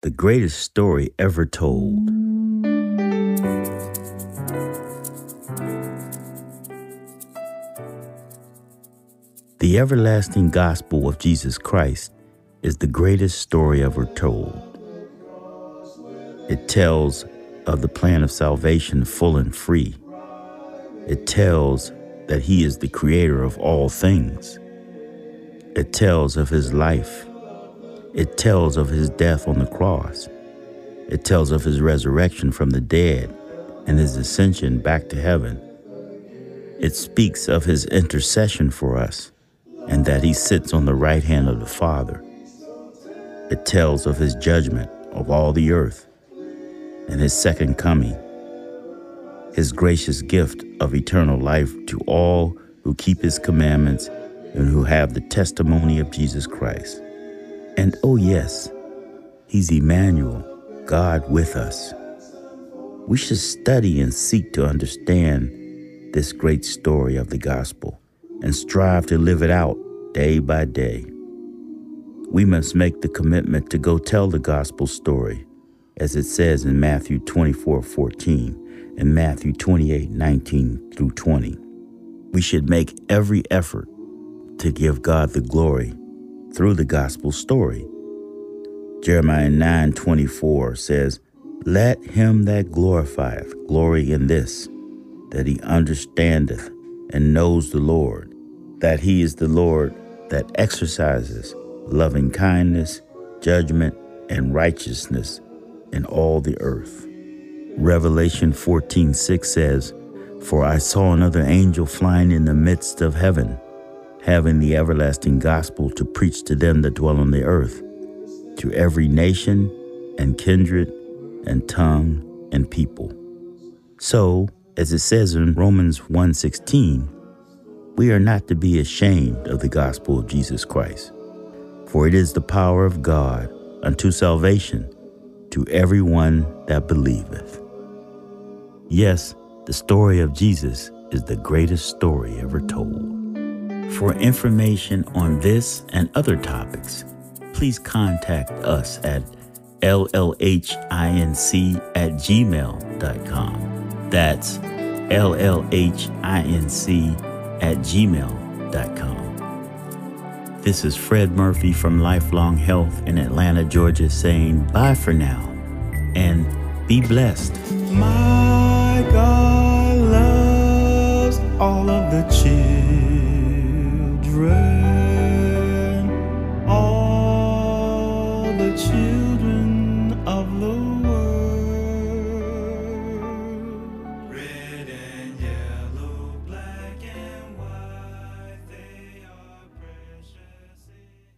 the greatest story ever told. The everlasting gospel of Jesus Christ is the greatest story ever told. It tells of the plan of salvation full and free. It tells that He is the creator of all things. It tells of His life. It tells of His death on the cross. It tells of His resurrection from the dead and His ascension back to heaven. It speaks of His intercession for us and that He sits on the right hand of the Father. It tells of His judgment of all the earth and His second coming his gracious gift of eternal life to all who keep his commandments and who have the testimony of Jesus Christ. And oh, yes, he's Emmanuel, God with us. We should study and seek to understand this great story of the gospel and strive to live it out day by day. We must make the commitment to go tell the gospel story, as it says in Matthew 24 14 in Matthew 28 19 through 20. We should make every effort to give God the glory through the gospel story. Jeremiah 9 24 says, Let him that glorifieth glory in this, that he understandeth and knows the Lord, that he is the Lord that exercises loving kindness, judgment, and righteousness in all the earth. Revelation 14:6 says, For I saw another angel flying in the midst of heaven, having the everlasting gospel to preach to them that dwell on the earth, to every nation and kindred and tongue and people. So, as it says in Romans 1:16, we are not to be ashamed of the gospel of Jesus Christ, for it is the power of God unto salvation to everyone that believeth. Yes, the story of Jesus is the greatest story ever told. For information on this and other topics, please contact us at llhinc at gmail.com. That's llhinc at gmail.com. This is Fred Murphy from Lifelong Health in Atlanta, Georgia, saying bye for now and be blessed. My God loves all of the children.